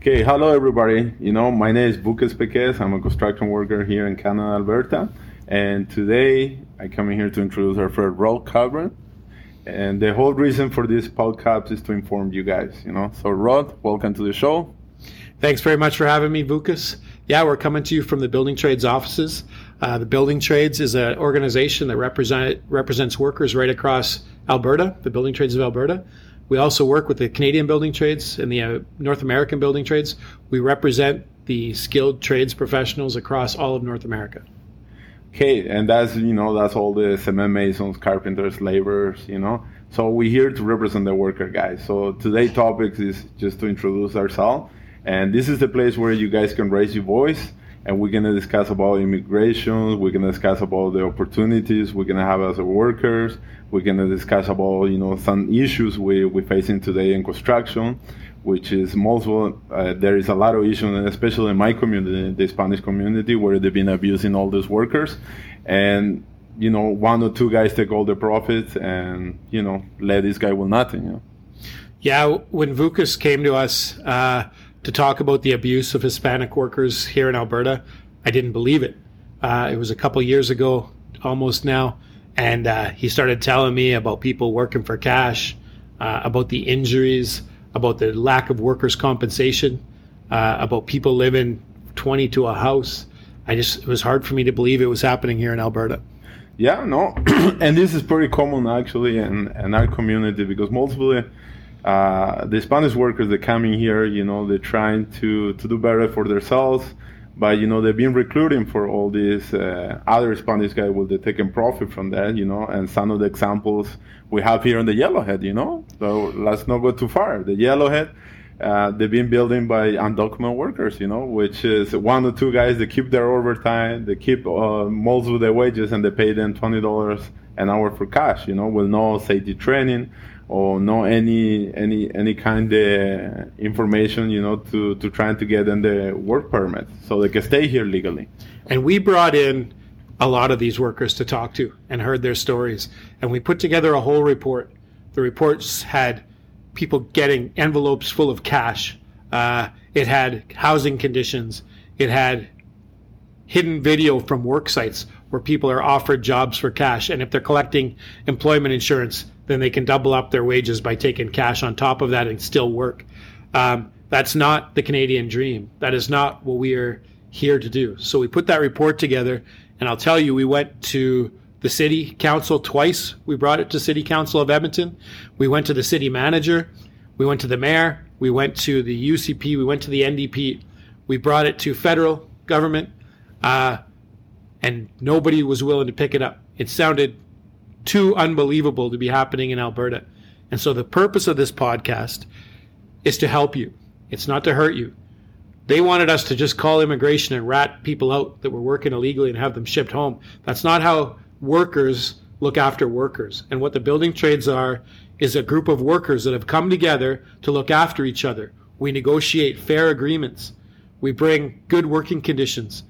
Okay, hello everybody. You know, my name is Vukas Pequez. I'm a construction worker here in Canada, Alberta. And today I come in here to introduce our friend Rod Coburn. And the whole reason for this podcast is to inform you guys, you know. So Rod, welcome to the show. Thanks very much for having me, Vukas. Yeah, we're coming to you from the Building Trades offices. Uh, the Building Trades is an organization that represent, represents workers right across Alberta, the Building Trades of Alberta. We also work with the Canadian building trades and the uh, North American building trades. We represent the skilled trades professionals across all of North America. Okay, and that's you know that's all the cement masons, carpenters, laborers, you know. So we're here to represent the worker guys. So today's topic is just to introduce ourselves, and this is the place where you guys can raise your voice and we're going to discuss about immigration we're going to discuss about the opportunities we're going to have as workers we're going to discuss about you know some issues we, we're facing today in construction which is most uh, there is a lot of issues especially in my community the spanish community where they've been abusing all these workers. And you know one or two guys take all the profits and you know let this guy with nothing you know? Yeah when vukas came to us uh, to talk about the abuse of Hispanic workers here in Alberta. I didn't believe it. Uh, it was a couple years ago, almost now, and uh, he started telling me about people working for cash, uh, about the injuries, about the lack of workers' compensation, uh, about people living 20 to a house. I just it was hard for me to believe it was happening here in Alberta. Yeah, no, and this is pretty common actually in, in our community because mostly uh, the Spanish workers that come in here, you know, they're trying to, to do better for themselves, but you know they've been recruiting for all these uh, other Spanish guys will they taking profit from that, you know, and some of the examples we have here on the Yellowhead, you know. So let's not go too far. The Yellowhead, uh, they've been building by undocumented workers, you know, which is one or two guys that keep their overtime, they keep uh, most of their wages, and they pay them twenty dollars an hour for cash, you know, with no safety training or no any any any kind of information you know to to trying to get in the work permit so they can stay here legally. And we brought in a lot of these workers to talk to and heard their stories. And we put together a whole report. The reports had people getting envelopes full of cash. Uh, it had housing conditions. It had hidden video from work sites where people are offered jobs for cash. And if they're collecting employment insurance then they can double up their wages by taking cash on top of that and still work. Um, that's not the Canadian dream. That is not what we are here to do. So we put that report together, and I'll tell you, we went to the city council twice. We brought it to city council of Edmonton. We went to the city manager. We went to the mayor. We went to the UCP. We went to the NDP. We brought it to federal government, uh, and nobody was willing to pick it up. It sounded too unbelievable to be happening in Alberta. And so the purpose of this podcast is to help you. It's not to hurt you. They wanted us to just call immigration and rat people out that were working illegally and have them shipped home. That's not how workers look after workers. And what the building trades are is a group of workers that have come together to look after each other. We negotiate fair agreements. We bring good working conditions.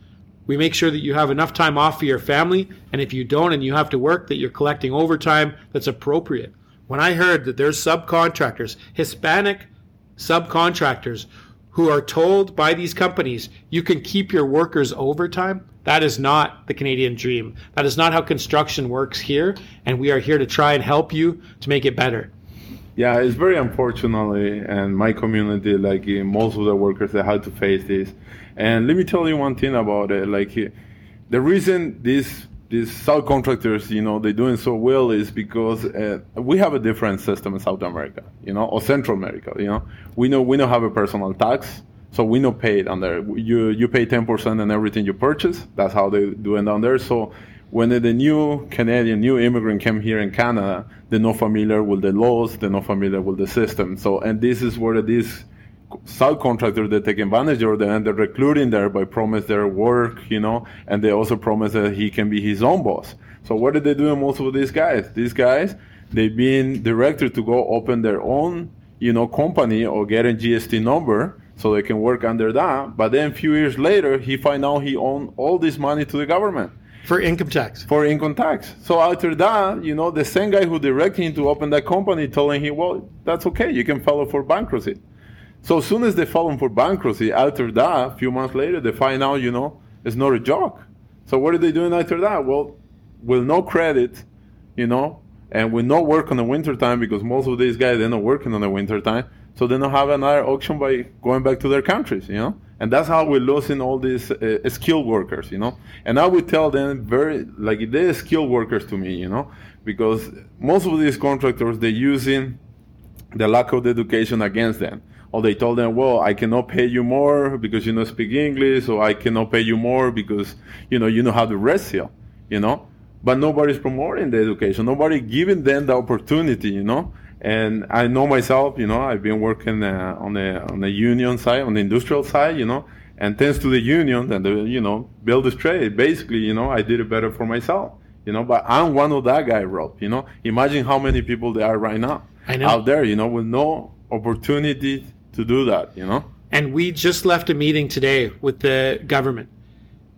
We make sure that you have enough time off for your family, and if you don't and you have to work, that you're collecting overtime that's appropriate. When I heard that there's subcontractors, Hispanic subcontractors, who are told by these companies you can keep your workers overtime, that is not the Canadian dream. That is not how construction works here, and we are here to try and help you to make it better. Yeah, it's very unfortunately, and my community, like most of the workers, they had to face this. And let me tell you one thing about it. Like the reason these these subcontractors, you know, they're doing so well is because uh, we have a different system in South America, you know, or Central America. You know, we know we don't have a personal tax, so we don't pay it on there. You you pay ten percent on everything you purchase. That's how they do it down there. So when the new Canadian, new immigrant came here in Canada, they're not familiar with the laws, they're not familiar with the system. So, and this is where these subcontractors they take advantage of them and they're recruiting there by promise their work, you know, and they also promise that he can be his own boss. So what are they doing most of these guys? These guys, they've been directed to go open their own, you know, company or get a GST number so they can work under that. But then a few years later, he find out he owned all this money to the government. For income tax. For income tax. So after that, you know, the same guy who directed him to open that company telling him, well, that's okay, you can file for bankruptcy. So as soon as they file for bankruptcy, after that, a few months later, they find out, you know, it's not a joke. So what are they doing after that? Well, with no credit, you know, and with no work on the winter time because most of these guys they're not working on the winter time, so they don't have another option by going back to their countries, you know. And that's how we're losing all these uh, skilled workers, you know. And I would tell them very like they're skilled workers to me, you know, because most of these contractors they're using the lack of education against them. Or they told them, well, I cannot pay you more because you don't speak English, or I cannot pay you more because you know you know how to wrestle, you know. But nobody's promoting the education. Nobody giving them the opportunity, you know. And I know myself, you know, I've been working uh, on the on the union side, on the industrial side, you know, and thanks to the union and the you know build this trade, basically, you know, I did it better for myself, you know. But I'm one of that guy, Rob. You know, imagine how many people there are right now out there, you know, with no opportunity to do that, you know? And we just left a meeting today with the government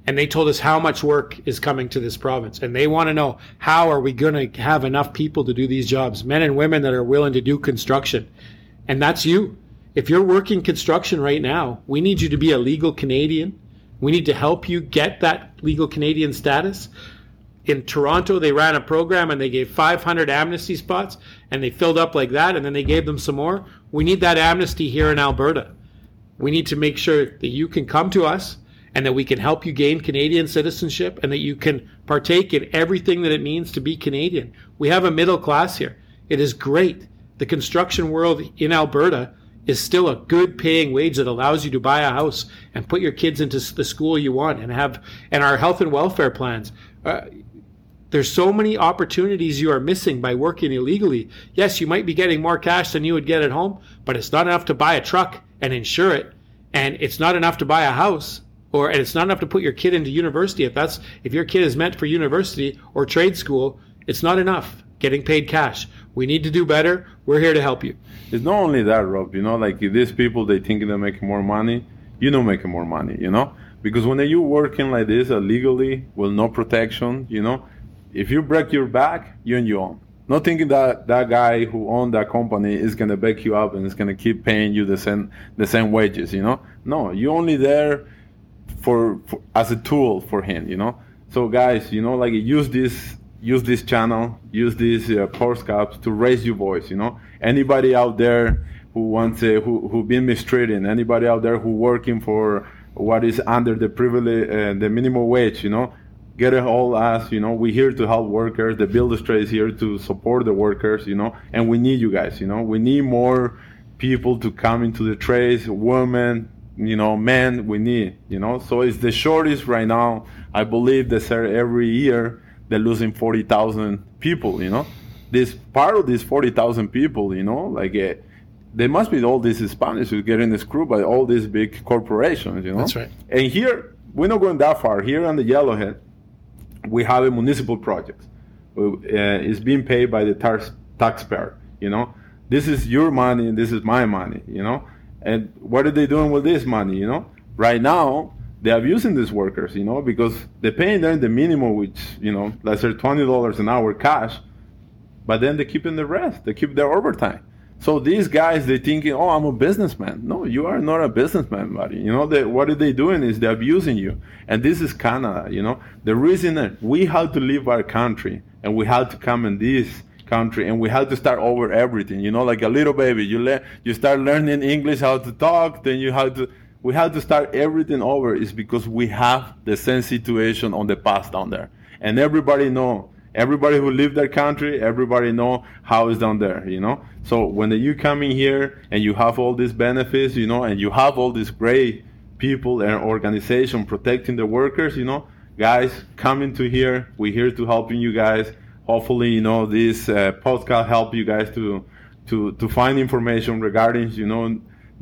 and they told us how much work is coming to this province. And they want to know how are we going to have enough people to do these jobs? Men and women that are willing to do construction. And that's you. If you're working construction right now we need you to be a legal canadian. We need to help you get that legal canadian status. In toronto they ran a program and they gave 500 amnesty spots and they filled up like that and then they gave them some more. We need that amnesty here in Alberta. We need to make sure that you can come to us and that we can help you gain Canadian citizenship and that you can partake in everything that it means to be Canadian. We have a middle class here. It is great. The construction world in Alberta is still a good paying wage that allows you to buy a house and put your kids into the school you want and have and our health and welfare plans. Uh, there's so many opportunities you are missing by working illegally. Yes, you might be getting more cash than you would get at home, but it's not enough to buy a truck and insure it. And it's not enough to buy a house or and it's not enough to put your kid into university. If that's if your kid is meant for university or trade school, it's not enough getting paid cash. We need to do better. We're here to help you. It's not only that, Rob. You know, like these people, they think they're making more money. You know, making more money. You know, because when you working like this illegally with no protection, you know, if you break your back, you're and your own. Not thinking that that guy who owned that company is gonna back you up and is gonna keep paying you the same the same wages. You know, no, you're only there for, for as a tool for him. You know, so guys, you know, like use this use this channel, use these uh, postcaps to raise your voice. You know, anybody out there who wants uh, who who been mistreated, anybody out there who working for what is under the privilege, uh, the minimum wage. You know, get a hold us you know we're here to help workers the builder trade is here to support the workers you know and we need you guys you know we need more people to come into the trades women you know men we need you know so it's the shortest right now i believe that every year they're losing 40,000 people you know this part of these 40,000 people you know like uh, they must be all these Hispanics who getting screwed by all these big corporations, you know. That's right. And here we're not going that far. Here on the Yellowhead, we have a municipal project. Uh, it's being paid by the tax, taxpayer. You know, this is your money and this is my money. You know, and what are they doing with this money? You know, right now they're abusing these workers. You know, because they're paying them the minimum, which you know, let's say twenty dollars an hour cash, but then they're keeping the rest. They keep their overtime. So these guys, they thinking, oh, I'm a businessman. No, you are not a businessman, buddy. You know, they, what are they doing is they're abusing you. And this is Canada, you know. The reason that we have to leave our country and we have to come in this country and we have to start over everything, you know, like a little baby. You le- you start learning English, how to talk, then you have to, we have to start everything over is because we have the same situation on the past down there. And everybody know Everybody who live their country, everybody know how it's done there, you know. So when you come in here and you have all these benefits, you know, and you have all these great people and organization protecting the workers, you know, guys, come into here. We're here to helping you guys. Hopefully, you know, this uh, podcast help you guys to to to find information regarding, you know,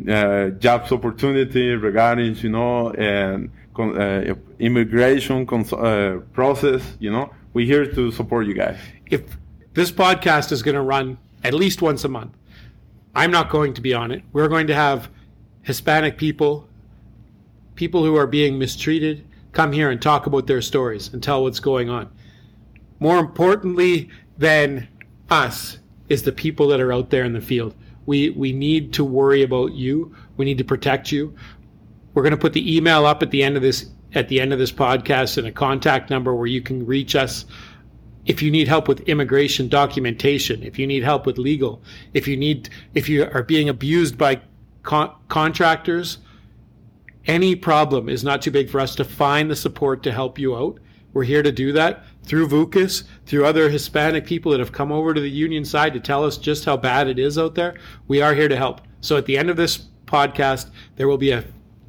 uh, jobs opportunity regarding, you know, and uh, immigration uh, process, you know we're here to support you guys. If this podcast is going to run at least once a month, I'm not going to be on it. We're going to have Hispanic people, people who are being mistreated, come here and talk about their stories and tell what's going on. More importantly than us is the people that are out there in the field We we need to worry about you. We need to protect you. We're going to put the email up at the end of this at the end of this podcast and a contact number where you can reach us if you need help with immigration documentation, if you need help with legal, if you need if you are being abused by con- contractors, any problem is not too big for us to find the support to help you out. We're here to do that through VUCAS, through other Hispanic people that have come over to the union side to tell us just how bad it is out there. We are here to help. So at the end of this podcast, there will be a,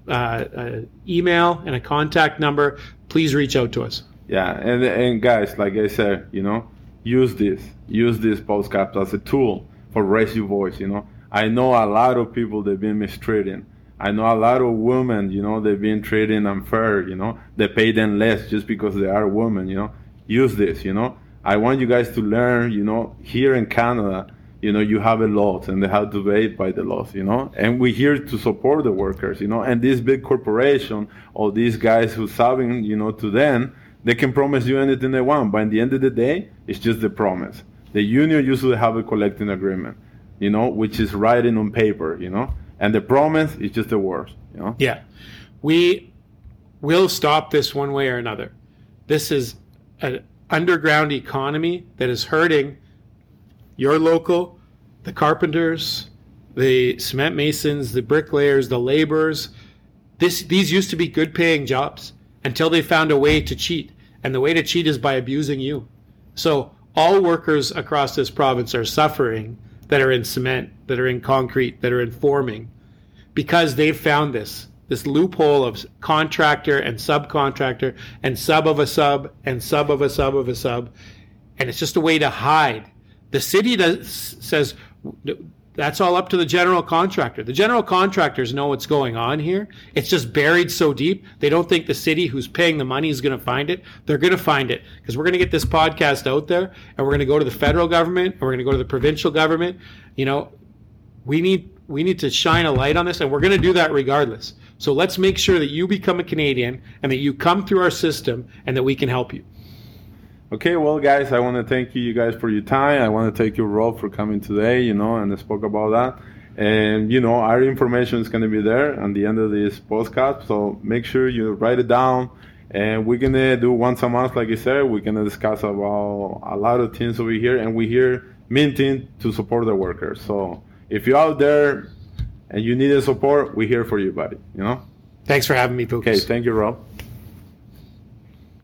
uh, a email and a contact number. Please reach out to us. Yeah, and and guys, like I said, you know, use this, use this podcast as a tool for raise your voice. You know, I know a lot of people they've been mistreated. I know a lot of women, you know, they've been treated unfair. You know, they pay them less just because they are women. You know, use this. You know, I want you guys to learn. You know, here in Canada, you know, you have a lot and they have to abide by the laws, you know, and we're here to support the workers, you know, and this big corporation or these guys who's serving, you know, to them, they can promise you anything they want, but at the end of the day, it's just the promise. The union usually have a collecting agreement, you know, which is writing on paper, you know, and the promise is just the words, you know. Yeah, we will stop this one way or another. This is an underground economy that is hurting your local, the carpenters, the cement masons, the bricklayers, the laborers. This these used to be good paying jobs until they found a way to cheat. And the way to cheat is by abusing you. So all workers across this province are suffering that are in cement, that are in concrete, that are in forming, because they've found this this loophole of contractor and subcontractor and sub of a sub and sub of a sub of a sub, and it's just a way to hide. The city does, says that's all up to the general contractor. The general contractors know what's going on here. It's just buried so deep. They don't think the city who's paying the money is going to find it. They're going to find it because we're going to get this podcast out there and we're going to go to the federal government and we're going to go to the provincial government. You know, we need we need to shine a light on this and we're going to do that regardless. So let's make sure that you become a Canadian and that you come through our system and that we can help you. Okay, well, guys, I want to thank you, you guys, for your time. I want to thank you, Rob, for coming today, you know, and I spoke about that. And, you know, our information is going to be there at the end of this podcast. So make sure you write it down. And we're going to do once a month, like I said, we're going to discuss about a lot of things over here. And we're here minting to support the workers. So if you're out there and you need the support, we're here for you, buddy, you know? Thanks for having me, Vukas. Okay, thank you, Rob.